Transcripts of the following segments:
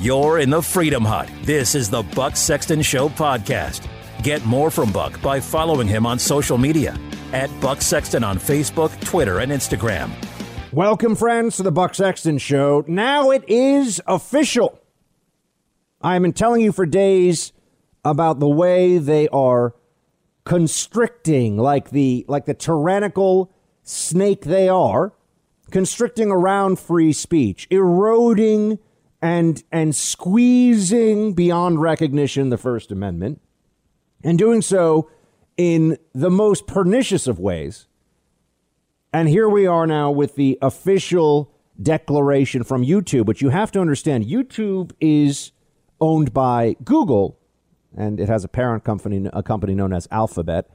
You're in the Freedom Hut. This is the Buck Sexton Show podcast. Get more from Buck by following him on social media at Buck Sexton on Facebook, Twitter, and Instagram. Welcome, friends, to the Buck Sexton Show. Now it is official. I have been telling you for days about the way they are constricting, like the like the tyrannical snake they are, constricting around free speech, eroding and and squeezing beyond recognition the First Amendment, and doing so in the most pernicious of ways. And here we are now with the official declaration from YouTube, which you have to understand YouTube is owned by Google, and it has a parent company, a company known as Alphabet.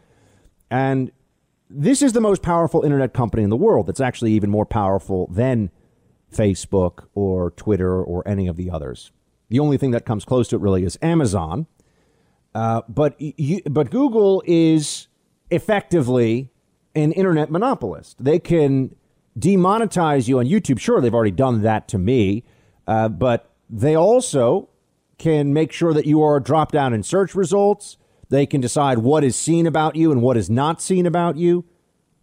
And this is the most powerful internet company in the world. That's actually even more powerful than Facebook or Twitter or any of the others. The only thing that comes close to it really is Amazon. Uh, but you, but Google is effectively an internet monopolist. They can demonetize you on YouTube. Sure, they've already done that to me, uh, but they also can make sure that you are dropped down in search results. They can decide what is seen about you and what is not seen about you.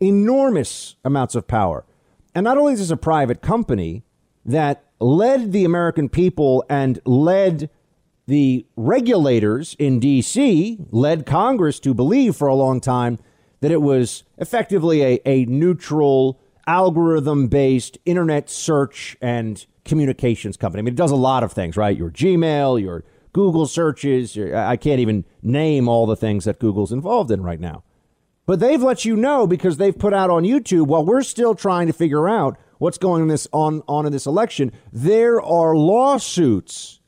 Enormous amounts of power. And not only is this a private company that led the American people and led the regulators in D.C., led Congress to believe for a long time that it was effectively a, a neutral, algorithm based internet search and communications company. I mean, it does a lot of things, right? Your Gmail, your Google searches. Your, I can't even name all the things that Google's involved in right now. But they've let you know because they've put out on YouTube while we're still trying to figure out what's going on this on, on in this election. There are lawsuits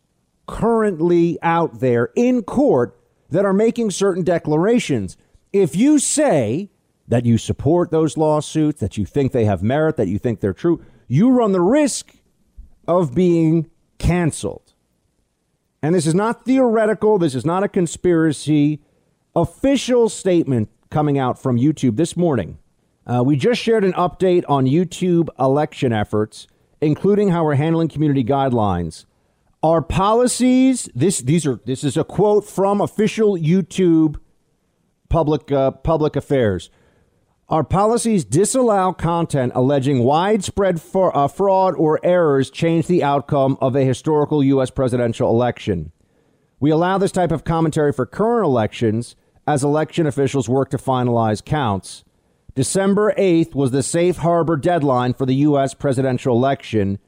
currently out there in court that are making certain declarations. If you say that you support those lawsuits, that you think they have merit, that you think they're true, you run the risk of being canceled. And this is not theoretical, this is not a conspiracy. Official statement coming out from YouTube this morning. Uh, we just shared an update on YouTube election efforts, including how we're handling community guidelines. Our policies, this these are this is a quote from official YouTube public uh, public affairs. Our policies disallow content alleging widespread for, uh, fraud or errors change the outcome of a historical U.S. presidential election. We allow this type of commentary for current elections as election officials work to finalize counts. December 8th was the safe harbor deadline for the U.S. presidential election,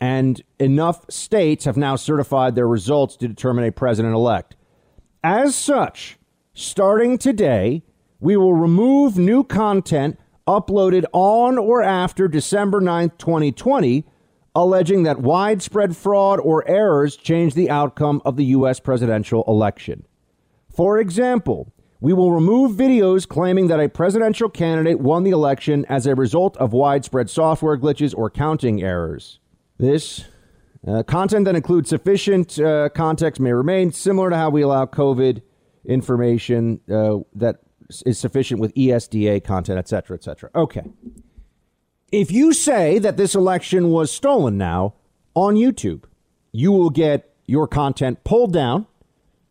and enough states have now certified their results to determine a president elect. As such, starting today, we will remove new content uploaded on or after December 9th, 2020, alleging that widespread fraud or errors changed the outcome of the U.S. presidential election. For example, we will remove videos claiming that a presidential candidate won the election as a result of widespread software glitches or counting errors. This uh, content that includes sufficient uh, context may remain similar to how we allow COVID information uh, that is sufficient with ESDA content, et cetera, et cetera. Okay. If you say that this election was stolen now on YouTube, you will get your content pulled down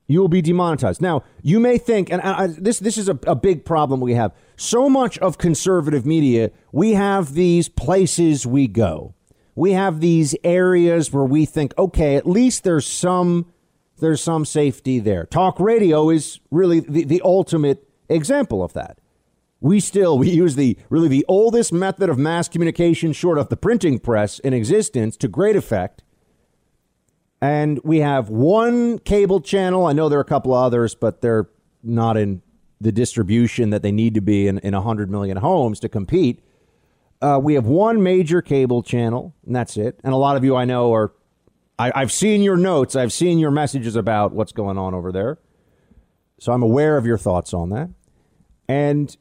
you will be demonetized. Now, you may think, and I, this this is a, a big problem we have. So much of conservative media, we have these places we go. We have these areas where we think, okay, at least there's some there's some safety there. Talk radio is really the, the ultimate example of that. We still we use the really the oldest method of mass communication short of the printing press in existence to great effect and we have one cable channel. I know there are a couple others, but they're not in the distribution that they need to be in, in 100 million homes to compete. Uh, we have one major cable channel, and that's it. And a lot of you I know are, I, I've seen your notes, I've seen your messages about what's going on over there. So I'm aware of your thoughts on that. And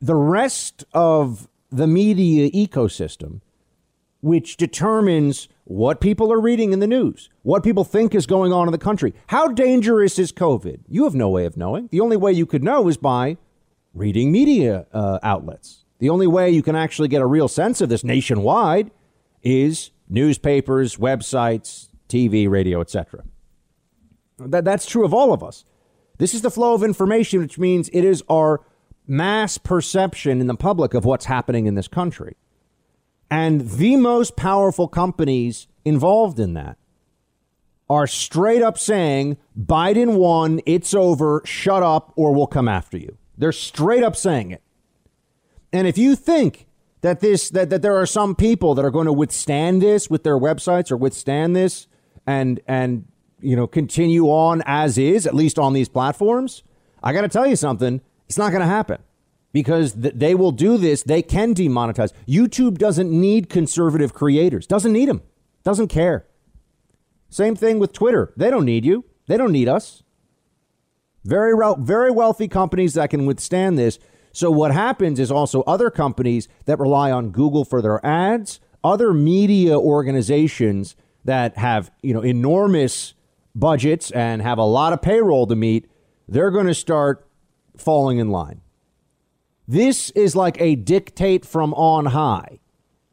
the rest of the media ecosystem, which determines what people are reading in the news, what people think is going on in the country. How dangerous is COVID? You have no way of knowing. The only way you could know is by reading media uh, outlets. The only way you can actually get a real sense of this nationwide is newspapers, websites, TV, radio, etc. That, that's true of all of us. This is the flow of information, which means it is our mass perception in the public of what's happening in this country. And the most powerful companies involved in that are straight up saying Biden won, it's over, shut up, or we'll come after you. They're straight up saying it. And if you think that this that, that there are some people that are going to withstand this with their websites or withstand this and and you know continue on as is, at least on these platforms, I got to tell you something, it's not going to happen because th- they will do this. They can demonetize. YouTube doesn't need conservative creators, doesn't need them, doesn't care. Same thing with Twitter. They don't need you, they don't need us. Very, very wealthy companies that can withstand this. So, what happens is also other companies that rely on Google for their ads, other media organizations that have you know enormous budgets and have a lot of payroll to meet, they're going to start falling in line. This is like a dictate from on high.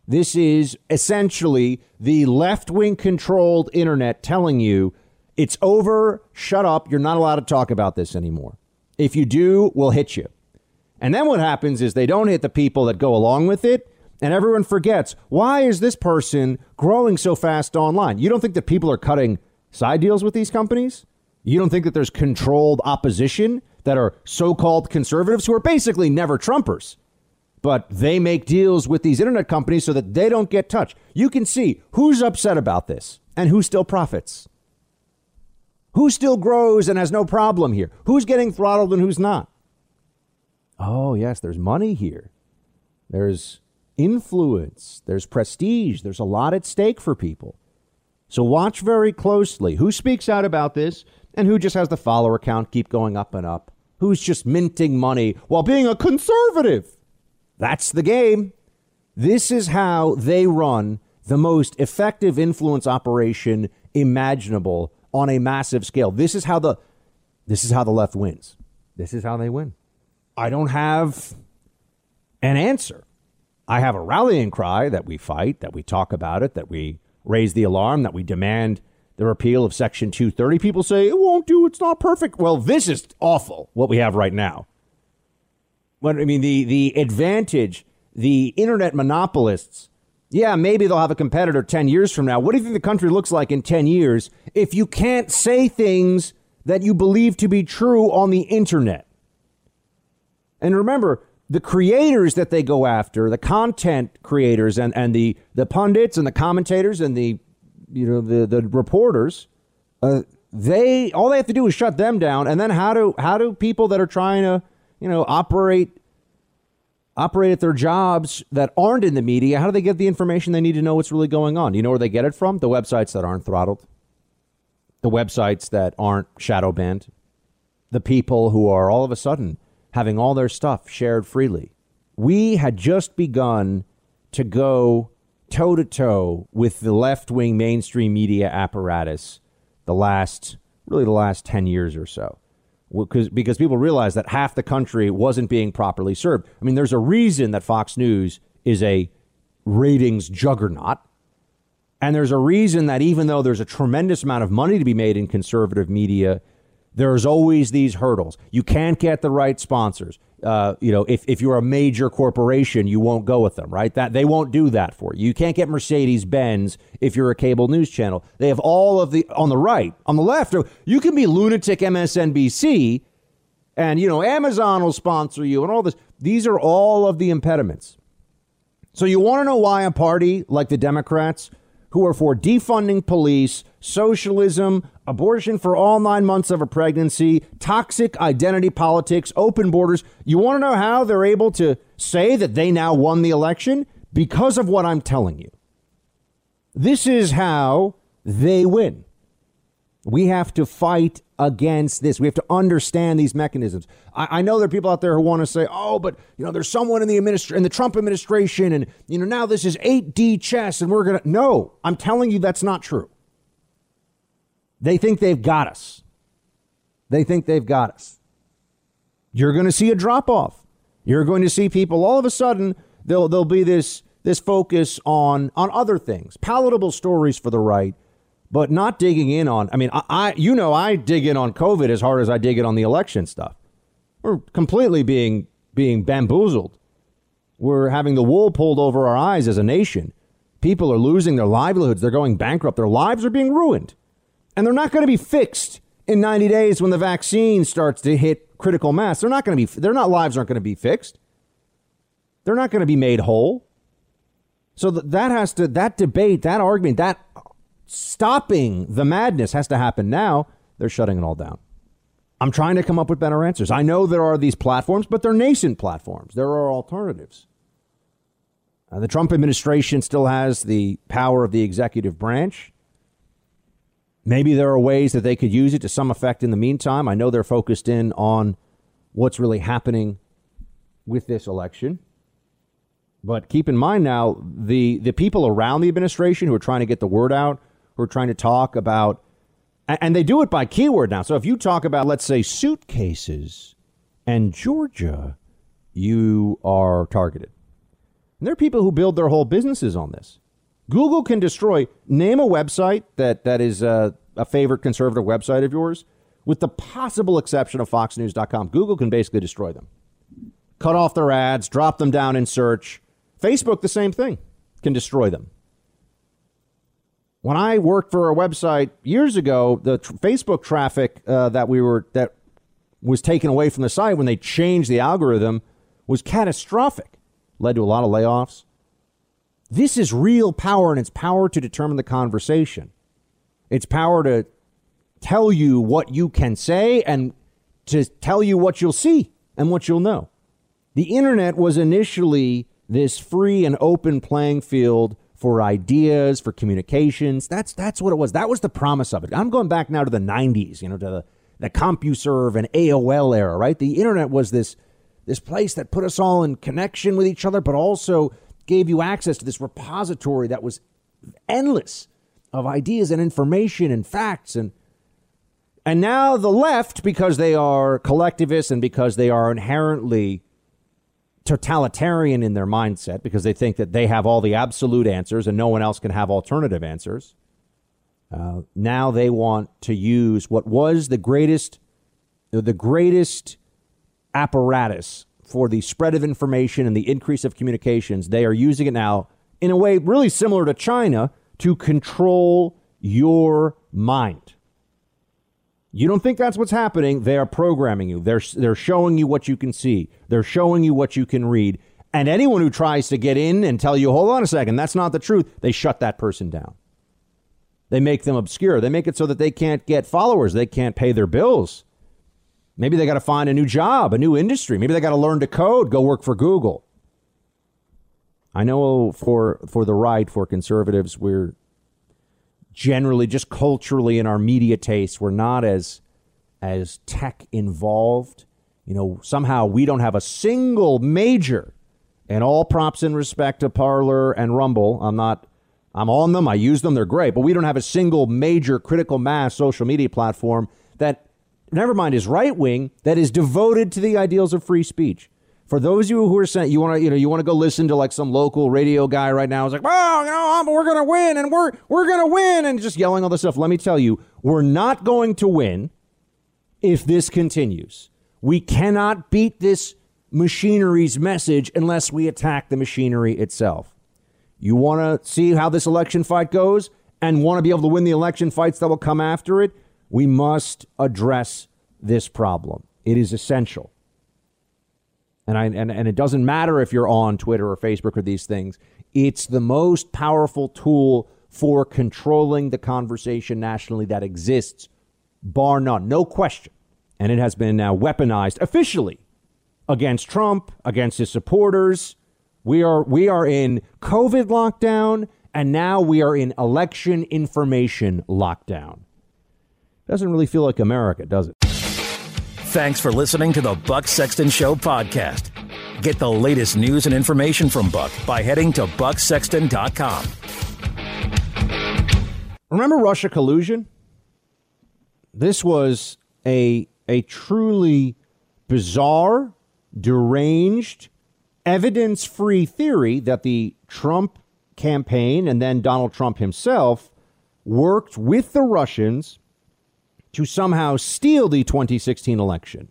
This is essentially the left wing controlled internet telling you it's over, shut up, you're not allowed to talk about this anymore. If you do, we'll hit you. And then what happens is they don't hit the people that go along with it, and everyone forgets why is this person growing so fast online? You don't think that people are cutting side deals with these companies? You don't think that there's controlled opposition? That are so called conservatives who are basically never Trumpers. But they make deals with these internet companies so that they don't get touched. You can see who's upset about this and who still profits. Who still grows and has no problem here? Who's getting throttled and who's not? Oh, yes, there's money here. There's influence. There's prestige. There's a lot at stake for people. So watch very closely who speaks out about this and who just has the follower count keep going up and up who's just minting money while being a conservative. That's the game. This is how they run the most effective influence operation imaginable on a massive scale. This is how the this is how the left wins. This is how they win. I don't have an answer. I have a rallying cry that we fight, that we talk about it, that we raise the alarm, that we demand the repeal of Section 230. People say it won't do, it's not perfect. Well, this is awful, what we have right now. What, I mean, the, the advantage, the internet monopolists, yeah, maybe they'll have a competitor 10 years from now. What do you think the country looks like in 10 years if you can't say things that you believe to be true on the internet? And remember, the creators that they go after, the content creators and, and the, the pundits and the commentators and the you know the the reporters, uh, they all they have to do is shut them down, and then how do how do people that are trying to you know operate operate at their jobs that aren't in the media, how do they get the information they need to know what's really going on? Do You know where they get it from? The websites that aren't throttled, the websites that aren't shadow banned, the people who are all of a sudden having all their stuff shared freely. We had just begun to go toe to toe with the left wing mainstream media apparatus the last, really the last 10 years or so. Because, because people realized that half the country wasn't being properly served. I mean, there's a reason that Fox News is a ratings juggernaut. And there's a reason that even though there's a tremendous amount of money to be made in conservative media, there's always these hurdles. You can't get the right sponsors uh, you know, if, if you're a major corporation, you won't go with them, right? That they won't do that for you. You can't get Mercedes Benz if you're a cable news channel. They have all of the on the right, on the left. You can be lunatic MSNBC, and you know Amazon will sponsor you and all this. These are all of the impediments. So you want to know why a party like the Democrats, who are for defunding police, socialism, abortion for all nine months of a pregnancy, toxic identity politics, open borders. You want to know how they're able to say that they now won the election? Because of what I'm telling you. This is how they win. We have to fight against this. We have to understand these mechanisms. I, I, know there are people out there who want to say, "Oh, but you know, there's someone in the administration, in the Trump administration, and you know, now this is 8D chess, and we're gonna." No, I'm telling you, that's not true. They think they've got us. They think they've got us. You're going to see a drop off. You're going to see people all of a sudden there'll there'll be this this focus on on other things, palatable stories for the right, but not digging in on. I mean, I, I you know I dig in on COVID as hard as I dig in on the election stuff. We're completely being being bamboozled. We're having the wool pulled over our eyes as a nation. People are losing their livelihoods. They're going bankrupt. Their lives are being ruined. And they're not going to be fixed in 90 days when the vaccine starts to hit critical mass. They're not going to be, their not lives aren't going to be fixed. They're not going to be made whole. So that has to, that debate, that argument, that stopping the madness has to happen now. They're shutting it all down. I'm trying to come up with better answers. I know there are these platforms, but they're nascent platforms. There are alternatives. Uh, the Trump administration still has the power of the executive branch. Maybe there are ways that they could use it to some effect in the meantime. I know they're focused in on what's really happening with this election. But keep in mind now the the people around the administration who are trying to get the word out, who are trying to talk about and they do it by keyword now. So if you talk about let's say suitcases and Georgia, you are targeted. And there are people who build their whole businesses on this. Google can destroy. Name a website that that is a, a favorite conservative website of yours, with the possible exception of FoxNews.com. Google can basically destroy them, cut off their ads, drop them down in search. Facebook, the same thing, can destroy them. When I worked for a website years ago, the tr- Facebook traffic uh, that we were that was taken away from the site when they changed the algorithm was catastrophic. Led to a lot of layoffs this is real power, and it's power to determine the conversation. It's power to tell you what you can say and to tell you what you'll see and what you'll know. The internet was initially this free and open playing field for ideas, for communications. That's that's what it was. That was the promise of it. I'm going back now to the 90s, you know, to the, the CompuServe and AOL era, right? The internet was this this place that put us all in connection with each other, but also gave you access to this repository that was endless of ideas and information and facts and and now the left because they are collectivists and because they are inherently totalitarian in their mindset because they think that they have all the absolute answers and no one else can have alternative answers uh, now they want to use what was the greatest the greatest apparatus for the spread of information and the increase of communications, they are using it now in a way really similar to China to control your mind. You don't think that's what's happening? They are programming you. They're they're showing you what you can see. They're showing you what you can read. And anyone who tries to get in and tell you, "Hold on a second, that's not the truth," they shut that person down. They make them obscure. They make it so that they can't get followers. They can't pay their bills. Maybe they got to find a new job, a new industry. Maybe they got to learn to code, go work for Google. I know for for the right, for conservatives, we're generally just culturally in our media tastes, we're not as as tech involved. You know, somehow we don't have a single major and all props in respect to Parler and Rumble. I'm not I'm on them. I use them. They're great. But we don't have a single major critical mass social media platform that never mind is right wing, that is devoted to the ideals of free speech. For those of you who are saying you want to, you know, you want to go listen to like some local radio guy right now, is like, well, you know, um, we're gonna win and we're we're gonna win and just yelling all this stuff. Let me tell you, we're not going to win if this continues. We cannot beat this machinery's message unless we attack the machinery itself. You want to see how this election fight goes and want to be able to win the election fights that will come after it? We must address this problem. It is essential. And, I, and, and it doesn't matter if you're on Twitter or Facebook or these things. It's the most powerful tool for controlling the conversation nationally that exists, bar none, no question. And it has been now weaponized officially against Trump, against his supporters. We are we are in COVID lockdown, and now we are in election information lockdown. Doesn't really feel like America, does it? Thanks for listening to the Buck Sexton Show podcast. Get the latest news and information from Buck by heading to bucksexton.com. Remember Russia collusion? This was a a truly bizarre, deranged, evidence-free theory that the Trump campaign and then Donald Trump himself worked with the Russians to somehow steal the 2016 election.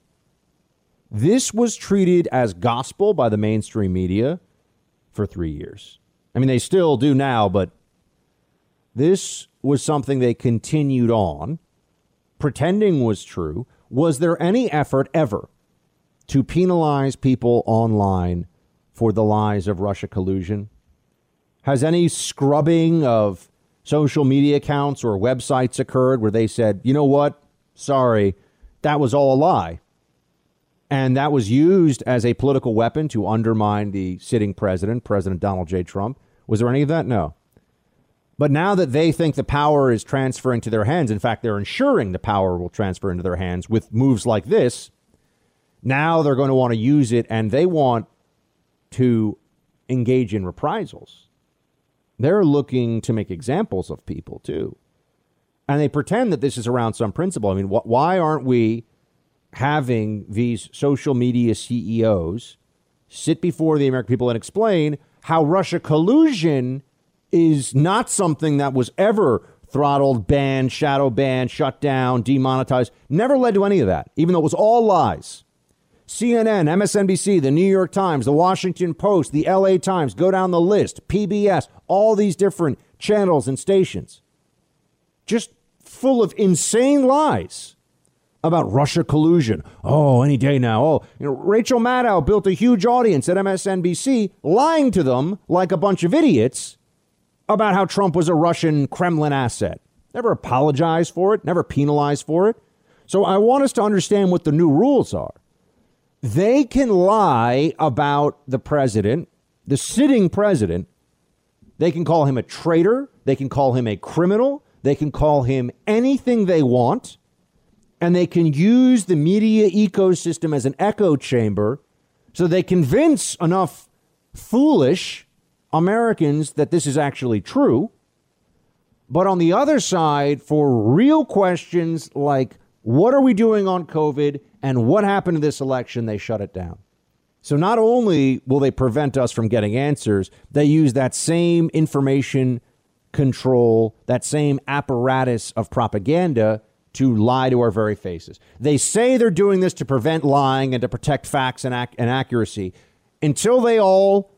This was treated as gospel by the mainstream media for three years. I mean, they still do now, but this was something they continued on, pretending was true. Was there any effort ever to penalize people online for the lies of Russia collusion? Has any scrubbing of social media accounts or websites occurred where they said, you know what? Sorry, that was all a lie. And that was used as a political weapon to undermine the sitting president, President Donald J. Trump. Was there any of that? No. But now that they think the power is transferring to their hands, in fact, they're ensuring the power will transfer into their hands with moves like this. Now they're going to want to use it and they want to engage in reprisals. They're looking to make examples of people too. And they pretend that this is around some principle. I mean, wh- why aren't we having these social media CEOs sit before the American people and explain how Russia collusion is not something that was ever throttled, banned, shadow banned, shut down, demonetized. Never led to any of that, even though it was all lies. CNN, MSNBC, the New York Times, the Washington Post, the LA Times, go down the list, PBS, all these different channels and stations. Just full of insane lies about Russia collusion. Oh, any day now. Oh, you know, Rachel Maddow built a huge audience at MSNBC, lying to them like a bunch of idiots about how Trump was a Russian Kremlin asset. Never apologized for it, never penalized for it. So I want us to understand what the new rules are. They can lie about the president, the sitting president. They can call him a traitor. They can call him a criminal. They can call him anything they want. And they can use the media ecosystem as an echo chamber so they convince enough foolish Americans that this is actually true. But on the other side, for real questions like what are we doing on COVID and what happened to this election, they shut it down. So not only will they prevent us from getting answers, they use that same information control, that same apparatus of propaganda to lie to our very faces. They say they're doing this to prevent lying and to protect facts and, ac- and accuracy. Until they all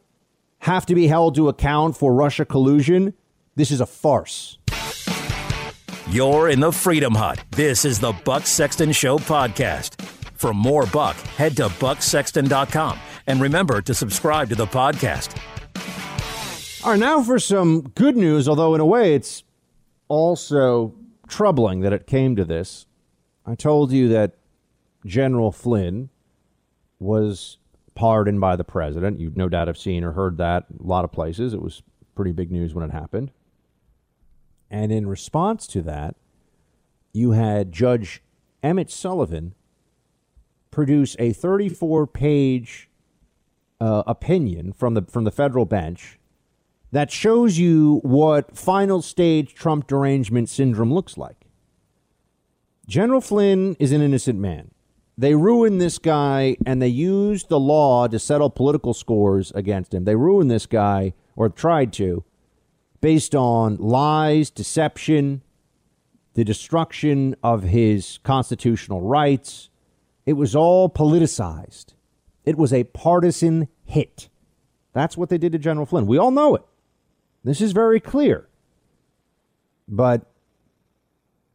have to be held to account for Russia collusion, this is a farce. You're in the Freedom Hut. This is the Buck Sexton Show podcast. For more Buck, head to bucksexton.com and remember to subscribe to the podcast. All right, now for some good news, although in a way it's also troubling that it came to this. I told you that General Flynn was pardoned by the president. You'd no doubt have seen or heard that a lot of places. It was pretty big news when it happened. And in response to that, you had Judge Emmett Sullivan produce a 34 page uh, opinion from the, from the federal bench that shows you what final stage Trump derangement syndrome looks like. General Flynn is an innocent man. They ruined this guy and they used the law to settle political scores against him. They ruined this guy, or tried to, based on lies, deception, the destruction of his constitutional rights. It was all politicized. It was a partisan hit. That's what they did to General Flynn. We all know it. This is very clear. But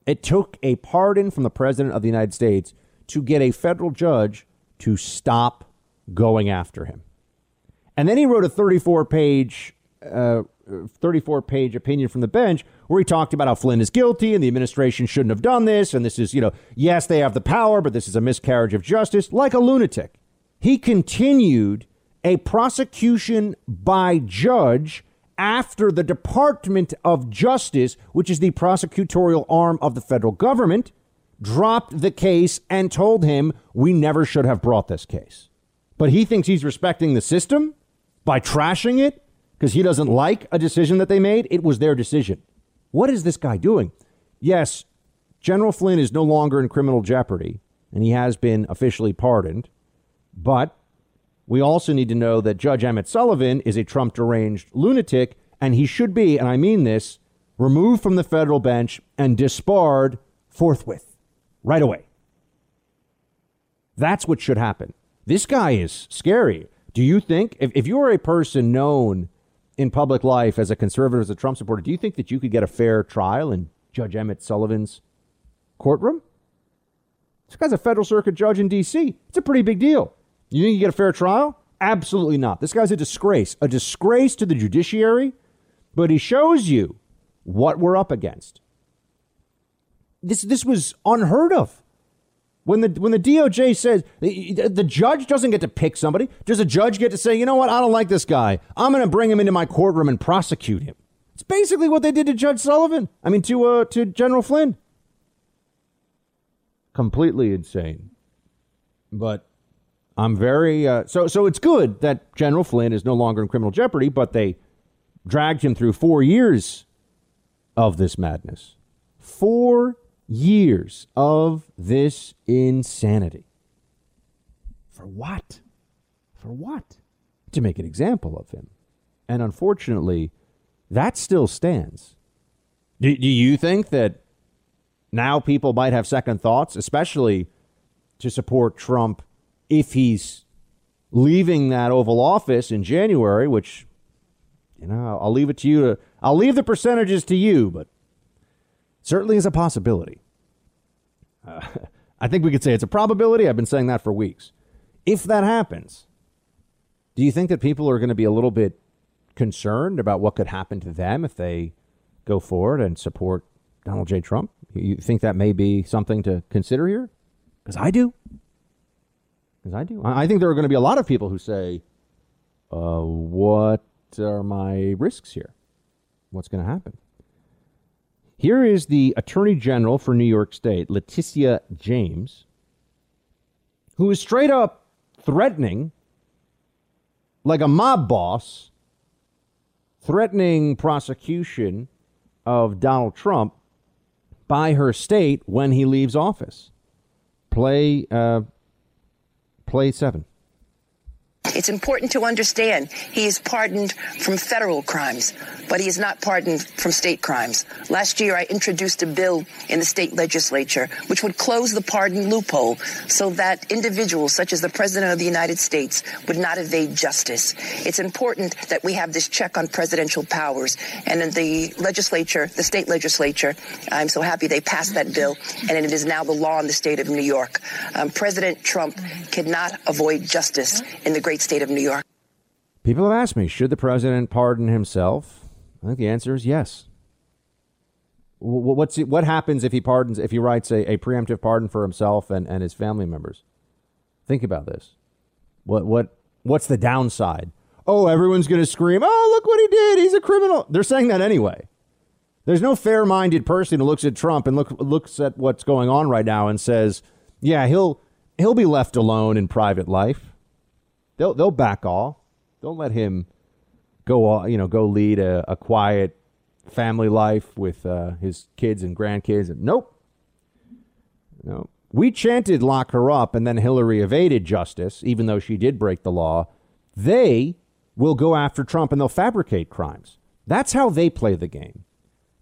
it took a pardon from the President of the United States to get a federal judge to stop going after him. And then he wrote a 34 page, uh, 34 page opinion from the bench where he talked about how Flynn is guilty and the administration shouldn't have done this. And this is, you know, yes, they have the power, but this is a miscarriage of justice, like a lunatic. He continued a prosecution by judge after the Department of Justice, which is the prosecutorial arm of the federal government, dropped the case and told him we never should have brought this case. But he thinks he's respecting the system by trashing it because he doesn't like a decision that they made. It was their decision. What is this guy doing? Yes, General Flynn is no longer in criminal jeopardy and he has been officially pardoned. But we also need to know that Judge Emmett Sullivan is a Trump deranged lunatic and he should be, and I mean this, removed from the federal bench and disbarred forthwith, right away. That's what should happen. This guy is scary. Do you think, if, if you're a person known in public life as a conservative, as a Trump supporter, do you think that you could get a fair trial in Judge Emmett Sullivan's courtroom? This guy's a federal circuit judge in D.C. It's a pretty big deal. You think you get a fair trial? Absolutely not. This guy's a disgrace, a disgrace to the judiciary, but he shows you what we're up against. This, this was unheard of. When the when the DOJ says the, the judge doesn't get to pick somebody, does a judge get to say, you know what, I don't like this guy. I'm going to bring him into my courtroom and prosecute him. It's basically what they did to Judge Sullivan. I mean, to uh, to General Flynn. Completely insane. But I'm very uh, so so. It's good that General Flynn is no longer in criminal jeopardy, but they dragged him through four years of this madness. Four years of this insanity. For what? For what? To make an example of him. And unfortunately, that still stands. Do, do you think that now people might have second thoughts, especially to support Trump if he's leaving that Oval Office in January, which, you know, I'll leave it to you to, I'll leave the percentages to you, but certainly is a possibility. Uh, I think we could say it's a probability. I've been saying that for weeks. If that happens, do you think that people are going to be a little bit concerned about what could happen to them if they go forward and support Donald J. Trump? You think that may be something to consider here? Because I do. Because I do. I think there are going to be a lot of people who say, uh, what are my risks here? What's going to happen? Here is the Attorney General for New York State, Letitia James, who is straight up threatening, like a mob boss, threatening prosecution of Donald Trump by her state when he leaves office. Play, uh, play seven. It's important to understand he is pardoned from federal crimes, but he is not pardoned from state crimes. Last year, I introduced a bill in the state legislature which would close the pardon loophole so that individuals such as the President of the United States would not evade justice. It's important that we have this check on presidential powers. And in the legislature, the state legislature, I'm so happy they passed that bill, and it is now the law in the state of New York. Um, President Trump cannot avoid justice in the great great state of New York. People have asked me, should the president pardon himself? I think the answer is yes. What's what happens if he pardons if he writes a, a preemptive pardon for himself and, and his family members? Think about this. What what what's the downside? Oh, everyone's going to scream, "Oh, look what he did. He's a criminal." They're saying that anyway. There's no fair-minded person who looks at Trump and look, looks at what's going on right now and says, "Yeah, he'll he'll be left alone in private life." They'll they'll back off. Don't let him go. You know, go lead a, a quiet family life with uh, his kids and grandkids. Nope. No. We chanted lock her up, and then Hillary evaded justice, even though she did break the law. They will go after Trump and they'll fabricate crimes. That's how they play the game.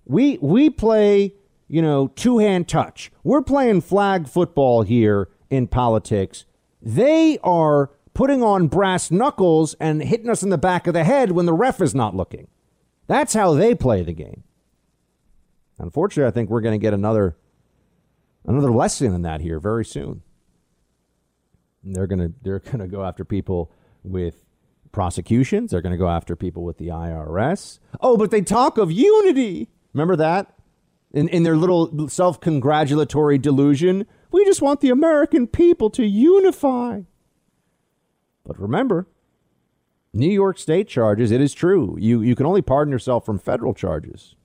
We we play, you know, two hand touch. We're playing flag football here in politics. They are putting on brass knuckles and hitting us in the back of the head when the ref is not looking. That's how they play the game. Unfortunately, I think we're going to get another another lesson in that here very soon. And they're going to they're going to go after people with prosecutions. They're going to go after people with the IRS. Oh, but they talk of unity. Remember that? In, in their little self congratulatory delusion. We just want the American people to unify. But remember, New York State charges, it is true. You, you can only pardon yourself from federal charges.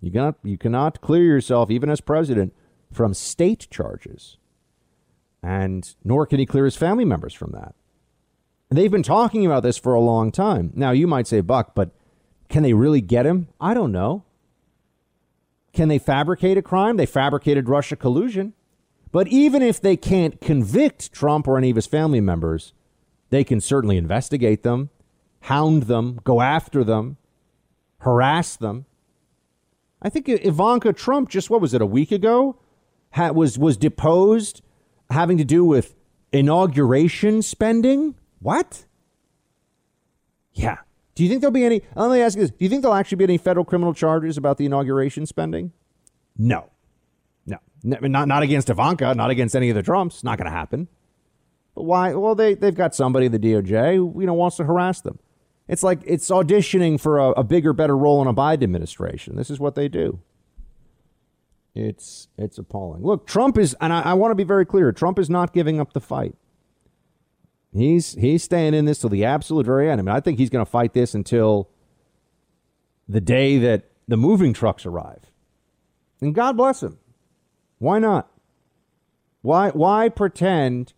You cannot, you cannot clear yourself, even as president, from state charges. And nor can he clear his family members from that. They've been talking about this for a long time. Now, you might say, Buck, but can they really get him? I don't know. Can they fabricate a crime? They fabricated Russia collusion. But even if they can't convict Trump or any of his family members, they can certainly investigate them, hound them, go after them, harass them. I think Ivanka Trump just what was it a week ago had, was was deposed having to do with inauguration spending. What? Yeah. Do you think there'll be any? Let me ask you this: Do you think there'll actually be any federal criminal charges about the inauguration spending? No, no, not not against Ivanka, not against any of the Trumps. Not going to happen. Why? Well, they they've got somebody the DOJ who you know wants to harass them. It's like it's auditioning for a, a bigger, better role in a Biden administration. This is what they do. It's it's appalling. Look, Trump is, and I, I want to be very clear. Trump is not giving up the fight. He's he's staying in this till the absolute very end. I mean, I think he's going to fight this until the day that the moving trucks arrive. And God bless him. Why not? Why why pretend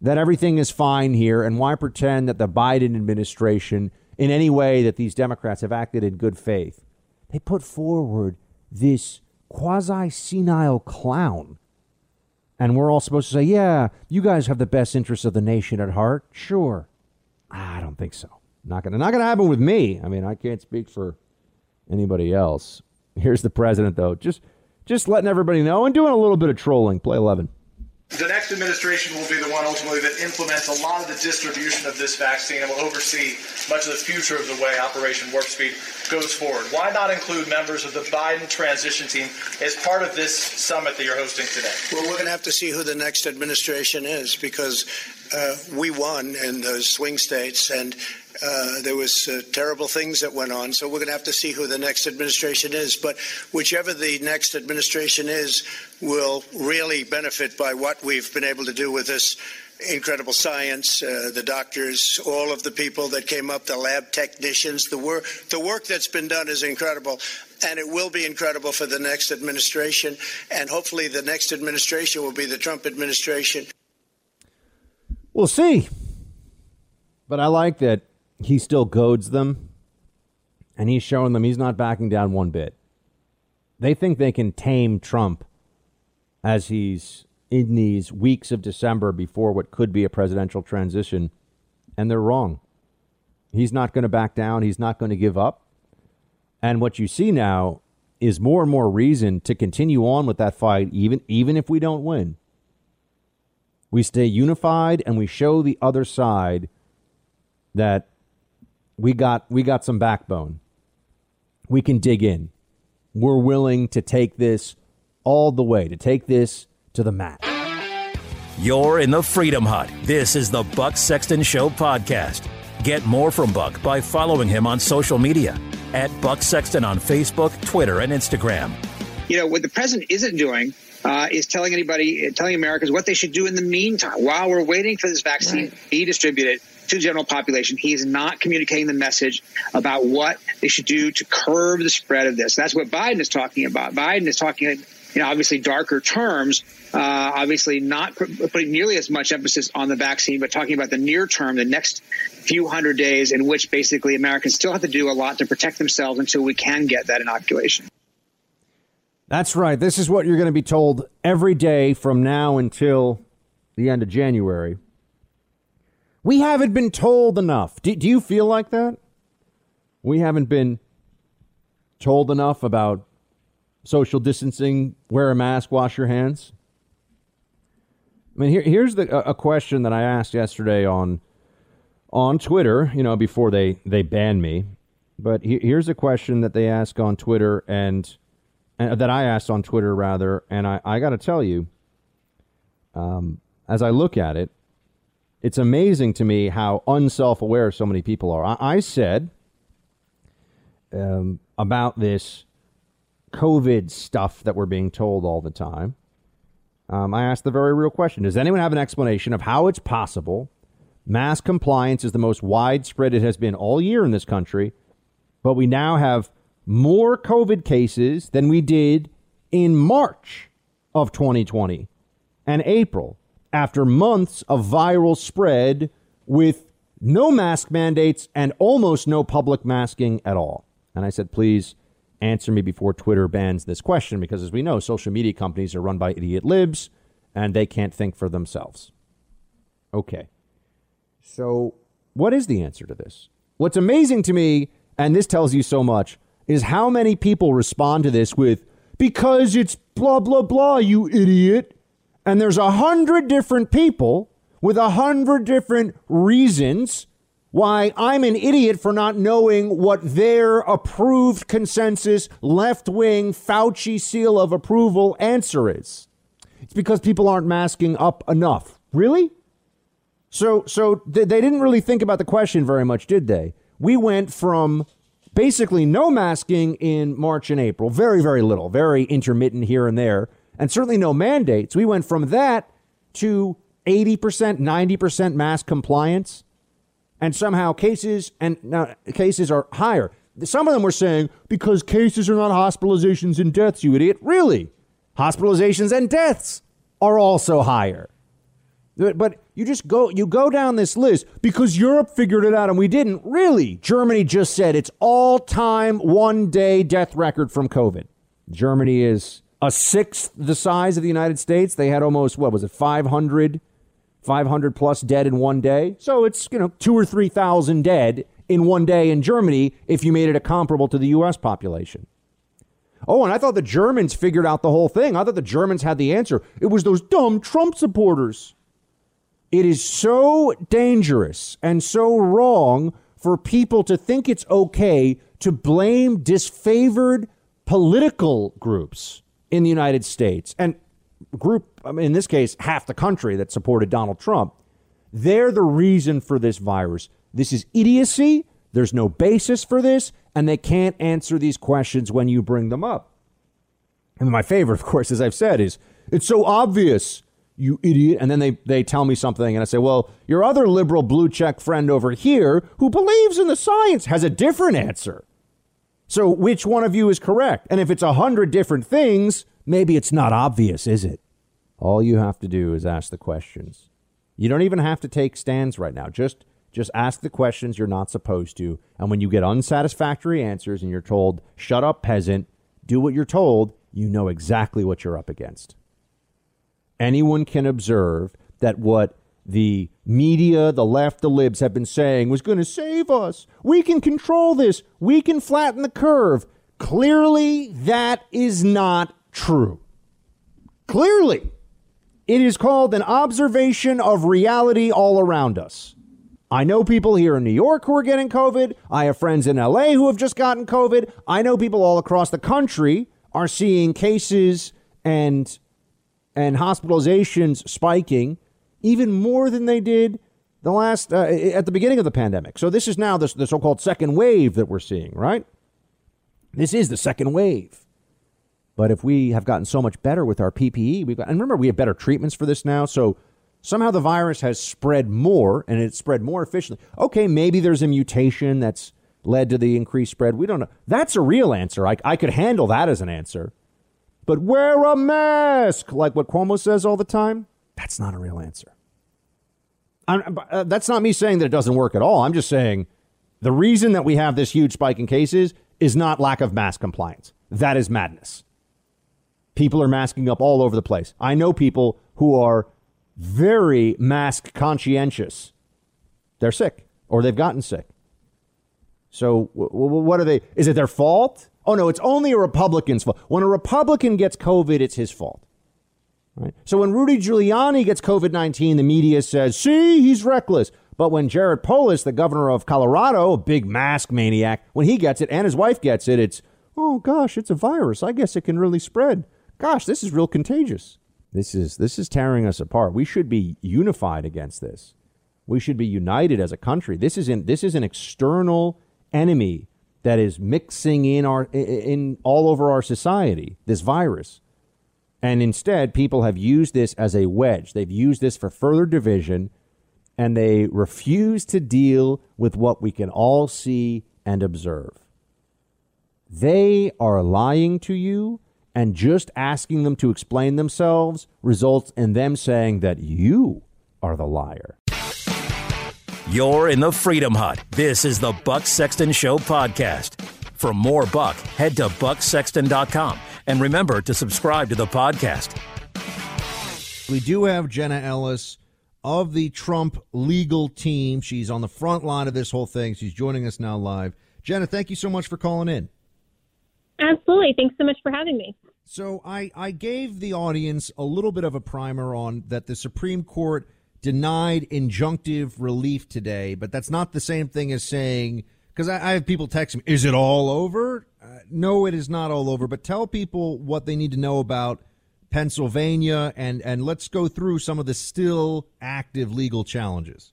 that everything is fine here and why pretend that the Biden administration in any way that these Democrats have acted in good faith? They put forward this quasi senile clown and we're all supposed to say, yeah, you guys have the best interests of the nation at heart. Sure. I don't think so. Not gonna not gonna happen with me. I mean, I can't speak for anybody else. Here's the president though, just just letting everybody know and doing a little bit of trolling. Play eleven. The next administration will be the one ultimately that implements a lot of the distribution of this vaccine and will oversee much of the future of the way Operation Warp Speed goes forward. Why not include members of the Biden transition team as part of this summit that you're hosting today? Well, we're going to have to see who the next administration is because uh, we won in those swing states, and uh, there was uh, terrible things that went on. So we're going to have to see who the next administration is. But whichever the next administration is, will really benefit by what we've been able to do with this incredible science, uh, the doctors, all of the people that came up, the lab technicians, the work, the work that's been done is incredible. And it will be incredible for the next administration. And hopefully, the next administration will be the Trump administration. We'll see. But I like that he still goads them and he's showing them he's not backing down one bit. They think they can tame Trump as he's in these weeks of December before what could be a presidential transition, and they're wrong. He's not going to back down, he's not going to give up. And what you see now is more and more reason to continue on with that fight even even if we don't win. We stay unified and we show the other side that we got we got some backbone. We can dig in. We're willing to take this all the way, to take this to the mat. You're in the Freedom Hut. This is the Buck Sexton Show podcast. Get more from Buck by following him on social media at Buck Sexton on Facebook, Twitter, and Instagram. You know, what the president isn't doing uh, is telling anybody, telling Americans what they should do in the meantime while we're waiting for this vaccine right. to be distributed to the general population. He is not communicating the message about what they should do to curb the spread of this. That's what Biden is talking about. Biden is talking, you know, obviously darker terms, uh, obviously not putting nearly as much emphasis on the vaccine, but talking about the near term, the next few hundred days in which basically Americans still have to do a lot to protect themselves until we can get that inoculation. That's right. This is what you're going to be told every day from now until the end of January. We haven't been told enough. Do, do you feel like that? We haven't been told enough about social distancing, wear a mask, wash your hands. I mean, here, here's the, a question that I asked yesterday on on Twitter. You know, before they they banned me, but he, here's a question that they ask on Twitter, and, and that I asked on Twitter rather, and I I got to tell you, um, as I look at it, it's amazing to me how unself aware so many people are. I, I said um, about this COVID stuff that we're being told all the time. Um, I asked the very real question Does anyone have an explanation of how it's possible mass compliance is the most widespread it has been all year in this country, but we now have more COVID cases than we did in March of 2020 and April? After months of viral spread with no mask mandates and almost no public masking at all. And I said, please answer me before Twitter bans this question, because as we know, social media companies are run by idiot libs and they can't think for themselves. Okay. So, what is the answer to this? What's amazing to me, and this tells you so much, is how many people respond to this with, because it's blah, blah, blah, you idiot. And there's a hundred different people with a hundred different reasons why I'm an idiot for not knowing what their approved consensus left wing Fauci seal of approval answer is. It's because people aren't masking up enough. Really? So, so they didn't really think about the question very much, did they? We went from basically no masking in March and April, very, very little, very intermittent here and there, and certainly no mandates. We went from that to 80%, 90% mask compliance and somehow cases and now cases are higher. Some of them were saying because cases are not hospitalizations and deaths, you idiot. Really? Hospitalizations and deaths are also higher. But you just go you go down this list because Europe figured it out and we didn't. Really? Germany just said its all-time one-day death record from COVID. Germany is a sixth the size of the United States. They had almost what was it 500 500 plus dead in one day. So it's, you know, two or 3,000 dead in one day in Germany if you made it a comparable to the U.S. population. Oh, and I thought the Germans figured out the whole thing. I thought the Germans had the answer. It was those dumb Trump supporters. It is so dangerous and so wrong for people to think it's okay to blame disfavored political groups in the United States. And group, in this case, half the country that supported Donald Trump, they're the reason for this virus. This is idiocy. There's no basis for this, and they can't answer these questions when you bring them up. And my favorite, of course, as I've said, is it's so obvious, you idiot. And then they, they tell me something, and I say, well, your other liberal blue check friend over here who believes in the science has a different answer. So which one of you is correct? And if it's a hundred different things, maybe it's not obvious, is it? All you have to do is ask the questions. You don't even have to take stands right now. Just just ask the questions you're not supposed to. And when you get unsatisfactory answers and you're told, "Shut up, peasant," do what you're told, you know exactly what you're up against. Anyone can observe that what the media, the left, the libs have been saying was going to save us. We can control this. We can flatten the curve. Clearly, that is not true. Clearly, it is called an observation of reality all around us. I know people here in New York who are getting COVID. I have friends in LA who have just gotten COVID. I know people all across the country are seeing cases and and hospitalizations spiking even more than they did the last uh, at the beginning of the pandemic. So this is now the, the so-called second wave that we're seeing, right? This is the second wave. But if we have gotten so much better with our PPE, we've got, and remember, we have better treatments for this now. So somehow the virus has spread more and it's spread more efficiently. Okay, maybe there's a mutation that's led to the increased spread. We don't know. That's a real answer. I, I could handle that as an answer. But wear a mask, like what Cuomo says all the time, that's not a real answer. Uh, that's not me saying that it doesn't work at all. I'm just saying the reason that we have this huge spike in cases is not lack of mask compliance. That is madness. People are masking up all over the place. I know people who are very mask conscientious. They're sick or they've gotten sick. So, w- w- what are they? Is it their fault? Oh, no, it's only a Republican's fault. When a Republican gets COVID, it's his fault. Right? So, when Rudy Giuliani gets COVID 19, the media says, see, he's reckless. But when Jared Polis, the governor of Colorado, a big mask maniac, when he gets it and his wife gets it, it's, oh gosh, it's a virus. I guess it can really spread gosh, this is real contagious. This is this is tearing us apart. We should be unified against this. We should be united as a country. This is in, this is an external enemy that is mixing in our in all over our society. This virus. And instead, people have used this as a wedge. They've used this for further division, and they refuse to deal with what we can all see and observe. They are lying to you and just asking them to explain themselves results in them saying that you are the liar. You're in the Freedom Hut. This is the Buck Sexton Show podcast. For more Buck, head to bucksexton.com and remember to subscribe to the podcast. We do have Jenna Ellis of the Trump legal team. She's on the front line of this whole thing. She's joining us now live. Jenna, thank you so much for calling in. Absolutely. Thanks so much for having me. So I, I gave the audience a little bit of a primer on that the Supreme Court denied injunctive relief today, but that's not the same thing as saying because I, I, have people text me, is it all over? Uh, no, it is not all over, but tell people what they need to know about Pennsylvania and, and let's go through some of the still active legal challenges.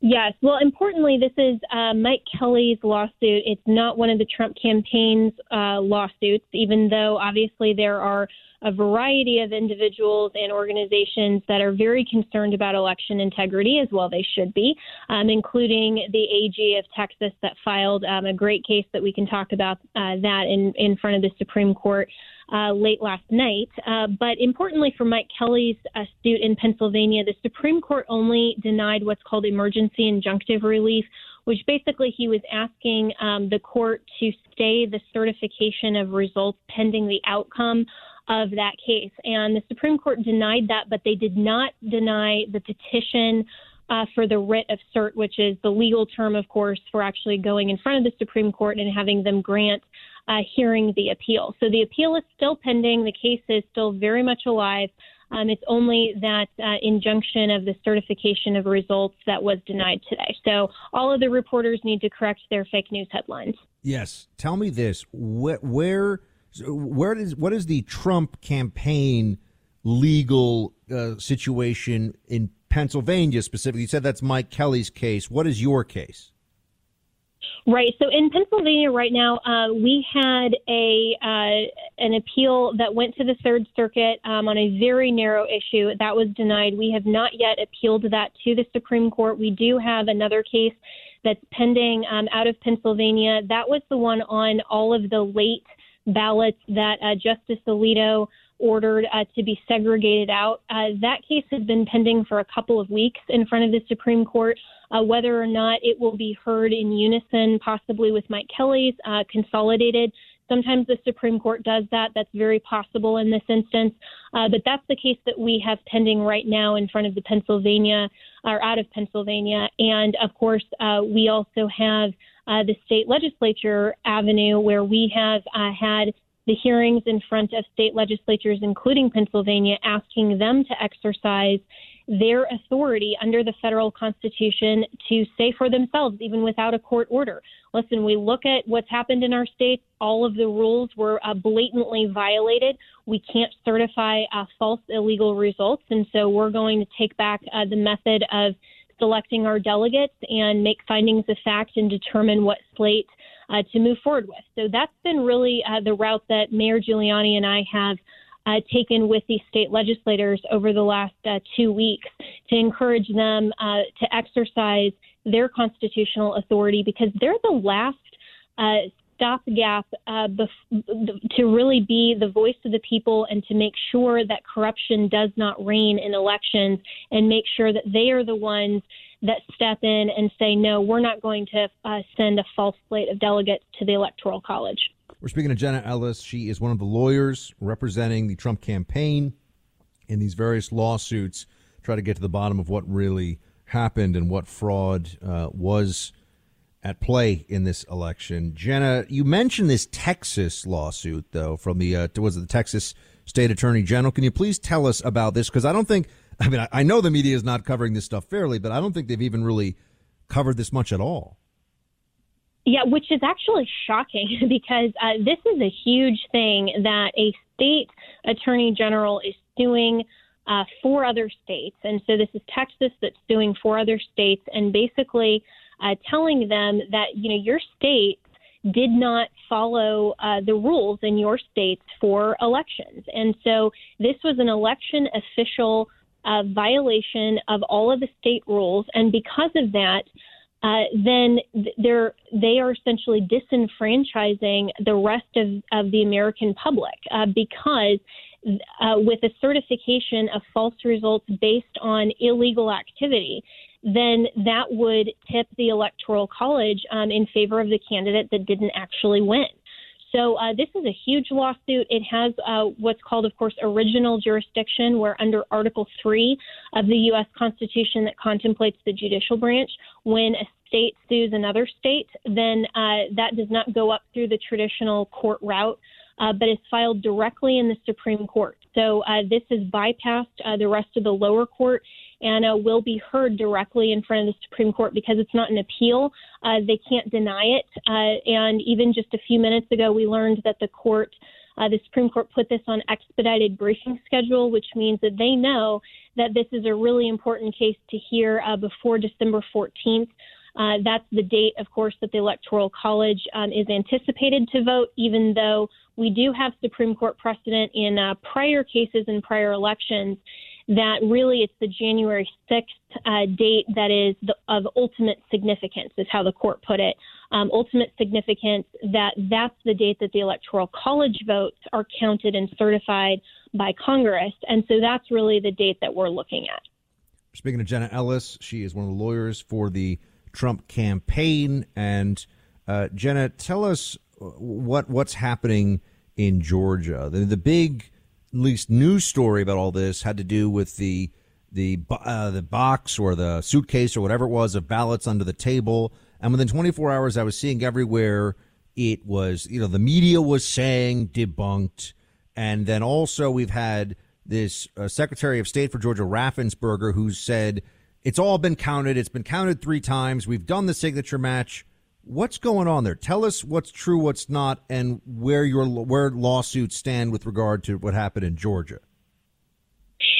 Yes. Well, importantly, this is uh, Mike Kelly's lawsuit. It's not one of the Trump campaign's uh, lawsuits, even though obviously there are a variety of individuals and organizations that are very concerned about election integrity, as well they should be, um, including the AG of Texas that filed um, a great case that we can talk about uh, that in, in front of the Supreme Court uh, late last night. Uh, but importantly, for Mike Kelly's uh, suit in Pennsylvania, the Supreme Court only denied what's called emergency injunctive relief, which basically he was asking um, the court to stay the certification of results pending the outcome of that case. And the Supreme Court denied that, but they did not deny the petition. Uh, for the writ of cert, which is the legal term, of course, for actually going in front of the Supreme Court and having them grant uh, hearing the appeal. So the appeal is still pending. The case is still very much alive. Um, it's only that uh, injunction of the certification of results that was denied today. So all of the reporters need to correct their fake news headlines. Yes. Tell me this: where, where, where is what is the Trump campaign legal uh, situation in Pennsylvania specifically? You said that's Mike Kelly's case. What is your case? Right. So in Pennsylvania right now, uh, we had a uh, an appeal that went to the Third Circuit um, on a very narrow issue that was denied. We have not yet appealed that to the Supreme Court. We do have another case that's pending um, out of Pennsylvania. That was the one on all of the late ballots that uh, Justice Alito ordered uh, to be segregated out. Uh, that case has been pending for a couple of weeks in front of the Supreme Court. Uh, whether or not it will be heard in unison, possibly with Mike Kelly's uh, consolidated. Sometimes the Supreme Court does that. That's very possible in this instance. Uh, but that's the case that we have pending right now in front of the Pennsylvania or out of Pennsylvania. And of course, uh, we also have the state legislature avenue where we have had the hearings in front of state legislatures, including Pennsylvania, asking them to exercise their authority under the federal constitution to say for themselves, even without a court order. Listen, we look at what's happened in our states. All of the rules were uh, blatantly violated. We can't certify uh, false illegal results. And so we're going to take back uh, the method of selecting our delegates and make findings of fact and determine what slate uh, to move forward with. So that's been really uh, the route that Mayor Giuliani and I have uh, taken with the state legislators over the last uh, two weeks to encourage them uh, to exercise their constitutional authority because they're the last uh, stopgap uh, bef- to really be the voice of the people and to make sure that corruption does not reign in elections and make sure that they are the ones that step in and say, no, we're not going to uh, send a false slate of delegates to the Electoral College. We're speaking to Jenna Ellis. She is one of the lawyers representing the Trump campaign in these various lawsuits, try to get to the bottom of what really happened and what fraud uh, was at play in this election. Jenna, you mentioned this Texas lawsuit, though, from the uh, was it the Texas State Attorney General? Can you please tell us about this? Because I don't think, I mean, I, I know the media is not covering this stuff fairly, but I don't think they've even really covered this much at all. Yeah, which is actually shocking because uh, this is a huge thing that a state attorney general is suing uh, four other states. And so this is Texas that's suing four other states. And basically, uh, telling them that you know your state did not follow uh, the rules in your states for elections, and so this was an election official uh, violation of all of the state rules, and because of that. Uh, then they're they are essentially disenfranchising the rest of, of the American public uh, because uh, with a certification of false results based on illegal activity, then that would tip the Electoral College um, in favor of the candidate that didn't actually win. So uh, this is a huge lawsuit. It has uh, what's called, of course, original jurisdiction, where under Article 3 of the U.S. Constitution that contemplates the judicial branch, when a state sues another state, then uh, that does not go up through the traditional court route. Uh, but is filed directly in the Supreme Court. So uh, this has bypassed uh, the rest of the lower court uh, will be heard directly in front of the Supreme Court because it's not an appeal. Uh, they can't deny it. Uh, and even just a few minutes ago, we learned that the court, uh, the Supreme Court, put this on expedited briefing schedule, which means that they know that this is a really important case to hear uh, before December 14th. Uh, that's the date, of course, that the Electoral College um, is anticipated to vote, even though we do have Supreme Court precedent in uh, prior cases and prior elections that really it's the January 6th uh, date that is the, of ultimate significance, is how the court put it. Um, ultimate significance that that's the date that the Electoral College votes are counted and certified by Congress. And so that's really the date that we're looking at. Speaking of Jenna Ellis, she is one of the lawyers for the Trump campaign. And uh, Jenna, tell us what what's happening in Georgia. The, the big least news story about all this had to do with the the uh, the box or the suitcase or whatever it was of ballots under the table. And within 24 hours, I was seeing everywhere it was you know the media was saying debunked, and then also we've had this uh, Secretary of State for Georgia Raffensperger who said it's all been counted. It's been counted three times. We've done the signature match. What's going on there? Tell us what's true, what's not, and where your where lawsuits stand with regard to what happened in Georgia.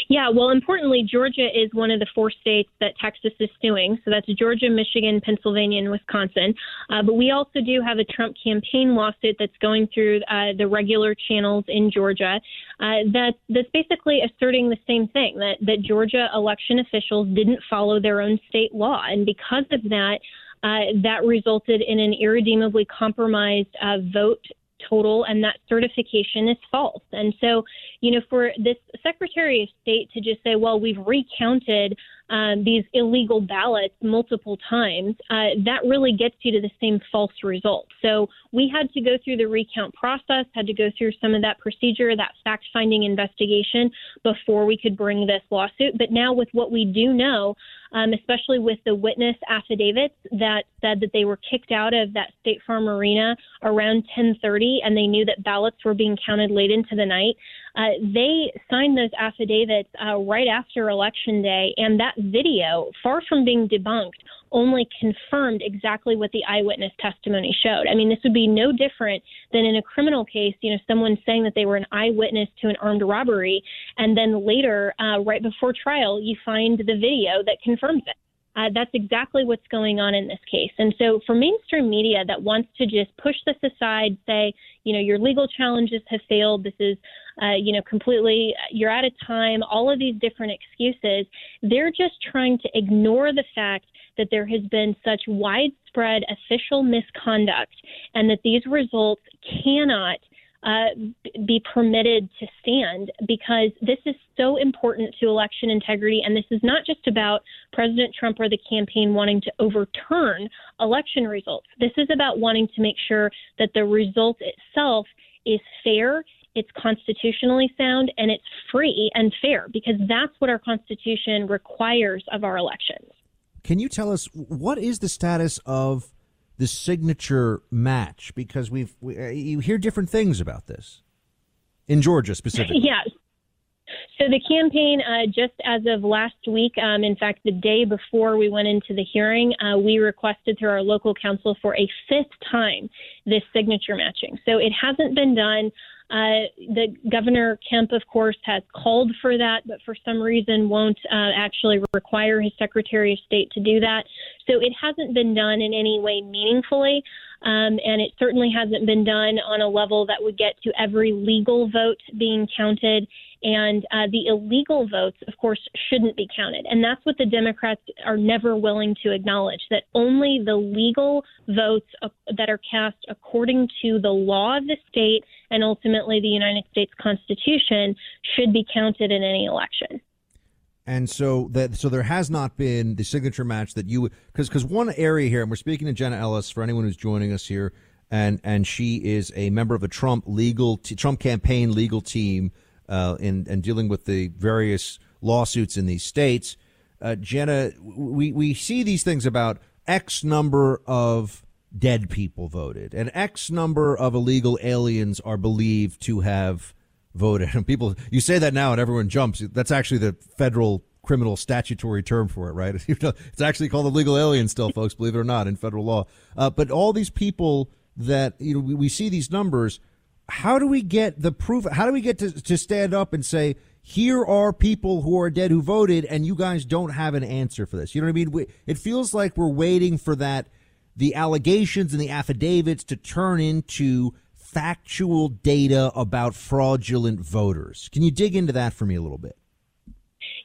Yeah, well, importantly, Georgia is one of the four states that Texas is suing. So that's Georgia, Michigan, Pennsylvania, and Wisconsin. Uh, but we also do have a Trump campaign lawsuit that's going through uh, the regular channels in Georgia uh, that, that's basically asserting the same thing that, that Georgia election officials didn't follow their own state law. And because of that, uh, that resulted in an irredeemably compromised uh, vote total, and that certification is false. And so, you know, for this Secretary of State to just say, well, we've recounted um, these illegal ballots multiple times, uh, that really gets you to the same false result. So we had to go through the recount process, had to go through some of that procedure, that fact finding investigation before we could bring this lawsuit. But now, with what we do know, um, especially with the witness affidavits that said that they were kicked out of that State Farm Arena around 10:30, and they knew that ballots were being counted late into the night. Uh, they signed those affidavits uh, right after Election Day, and that video, far from being debunked, only confirmed exactly what the eyewitness testimony showed. I mean, this would be no different than in a criminal case, you know, someone saying that they were an eyewitness to an armed robbery, and then later, uh, right before trial, you find the video that confirms it. Uh, that's exactly what's going on in this case. And so, for mainstream media that wants to just push this aside, say, you know, your legal challenges have failed, this is, uh, you know, completely, you're out of time, all of these different excuses, they're just trying to ignore the fact that there has been such widespread official misconduct and that these results cannot uh, be permitted to stand because this is so important to election integrity. And this is not just about President Trump or the campaign wanting to overturn election results. This is about wanting to make sure that the result itself is fair it's constitutionally sound and it's free and fair because that's what our Constitution requires of our elections. Can you tell us what is the status of the signature match? Because we've we, uh, you hear different things about this in Georgia specifically. Yes. So the campaign, uh, just as of last week, um, in fact, the day before we went into the hearing, uh, we requested through our local counsel for a fifth time this signature matching. So it hasn't been done. Uh, the Governor Kemp, of course, has called for that, but for some reason won't uh, actually require his Secretary of State to do that. So it hasn't been done in any way meaningfully. Um, and it certainly hasn't been done on a level that would get to every legal vote being counted. And uh, the illegal votes, of course, shouldn't be counted. And that's what the Democrats are never willing to acknowledge that only the legal votes uh, that are cast according to the law of the state and ultimately the United States Constitution should be counted in any election and so that so there has not been the signature match that you because because one area here, and we're speaking to Jenna Ellis for anyone who's joining us here. and and she is a member of the Trump legal t- Trump campaign legal team uh, in and dealing with the various lawsuits in these states. Uh, Jenna, we we see these things about X number of dead people voted, and X number of illegal aliens are believed to have voted. And people, you say that now, and everyone jumps. That's actually the federal criminal statutory term for it, right? it's actually called illegal alien still, folks, believe it or not, in federal law. Uh, but all these people that you know, we, we see these numbers. How do we get the proof? How do we get to, to stand up and say, here are people who are dead who voted, and you guys don't have an answer for this? You know what I mean? We, it feels like we're waiting for that, the allegations and the affidavits to turn into factual data about fraudulent voters. Can you dig into that for me a little bit?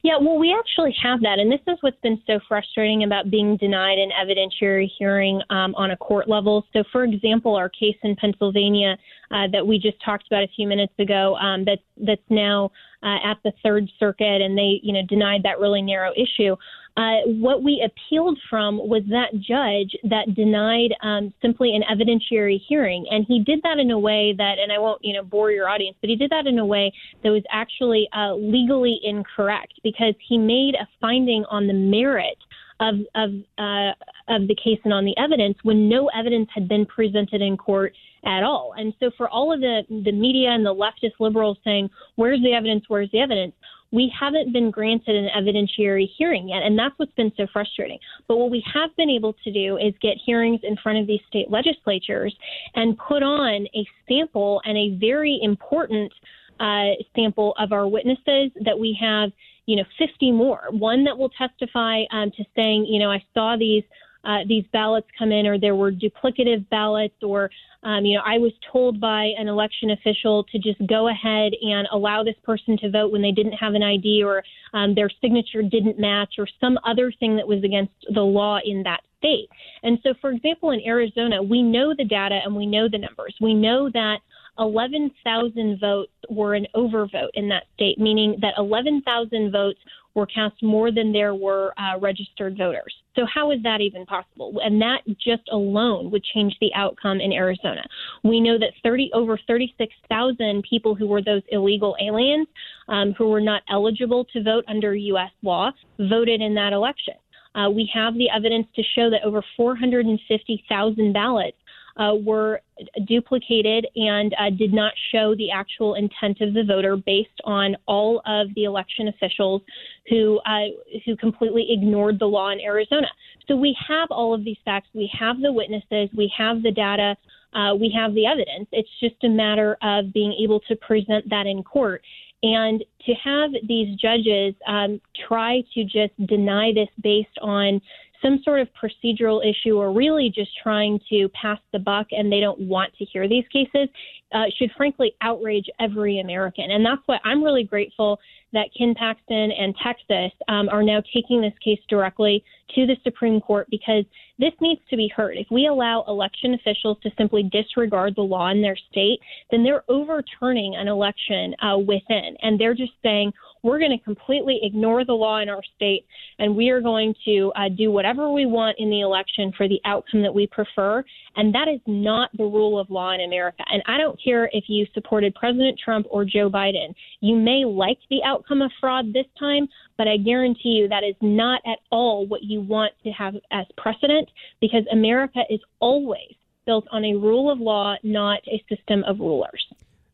Yeah, well, we actually have that. And this is what's been so frustrating about being denied an evidentiary hearing um, on a court level. So, for example, our case in Pennsylvania uh, that we just talked about a few minutes ago, um, that's, that's now uh, at the Third Circuit, and they, you know, denied that really narrow issue. Uh, what we appealed from was that judge that denied um, simply an evidentiary hearing, and he did that in a way that, and I won't, you know, bore your audience, but he did that in a way that was actually uh, legally incorrect because he made a finding on the merit of of uh, of the case and on the evidence when no evidence had been presented in court at all. And so for all of the the media and the leftist liberals saying, "Where's the evidence? Where's the evidence?" We haven't been granted an evidentiary hearing yet, and that's what's been so frustrating. But what we have been able to do is get hearings in front of these state legislatures and put on a sample and a very important uh, sample of our witnesses that we have, you know, 50 more. One that will testify um, to saying, you know, I saw these uh, these ballots come in, or there were duplicative ballots, or um, you know, I was told by an election official to just go ahead and allow this person to vote when they didn't have an ID, or um, their signature didn't match, or some other thing that was against the law in that state. And so, for example, in Arizona, we know the data and we know the numbers. We know that 11,000 votes were an overvote in that state, meaning that 11,000 votes were cast more than there were uh, registered voters. So, how is that even possible? And that just alone would change the outcome in Arizona. We know that 30 over 36,000 people who were those illegal aliens um, who were not eligible to vote under U.S. law voted in that election. Uh, we have the evidence to show that over 450,000 ballots uh, were duplicated and uh, did not show the actual intent of the voter based on all of the election officials who uh, who completely ignored the law in Arizona. So we have all of these facts, we have the witnesses, we have the data. Uh, we have the evidence. It's just a matter of being able to present that in court. And to have these judges um, try to just deny this based on some sort of procedural issue or really just trying to pass the buck and they don't want to hear these cases uh, should frankly outrage every American. And that's why I'm really grateful that Ken Paxton and Texas um, are now taking this case directly to the Supreme Court because this needs to be heard. If we allow election officials to simply disregard the law in their state, then they're overturning an election uh, within. And they're just saying, we're going to completely ignore the law in our state and we are going to uh, do whatever we want in the election for the outcome that we prefer. And that is not the rule of law in America. And I don't care if you supported President Trump or Joe Biden. You may like the outcome of fraud this time, but I guarantee you that is not at all what you want to have as precedent because America is always built on a rule of law, not a system of rulers.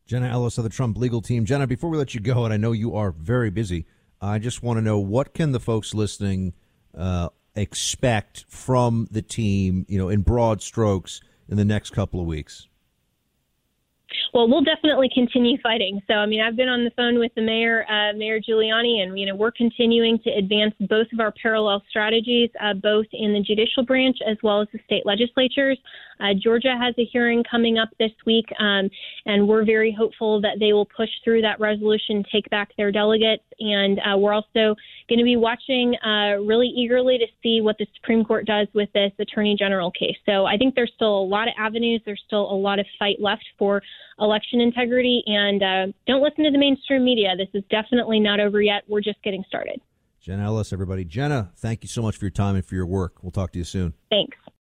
Jenna Ellis of the Trump legal team. Jenna, before we let you go, and I know you are very busy, I just want to know what can the folks listening uh, expect from the team, you know, in broad strokes in the next couple of weeks? Well, we'll definitely continue fighting. So, I mean, I've been on the phone with the mayor, uh, Mayor Giuliani, and you know, we're continuing to advance both of our parallel strategies, uh, both in the judicial branch as well as the state legislatures. Uh, Georgia has a hearing coming up this week, um, and we're very hopeful that they will push through that resolution, take back their delegates. And uh, we're also going to be watching uh, really eagerly to see what the Supreme Court does with this Attorney General case. So I think there's still a lot of avenues, there's still a lot of fight left for election integrity. And uh, don't listen to the mainstream media. This is definitely not over yet. We're just getting started. Jenna Ellis, everybody. Jenna, thank you so much for your time and for your work. We'll talk to you soon. Thanks.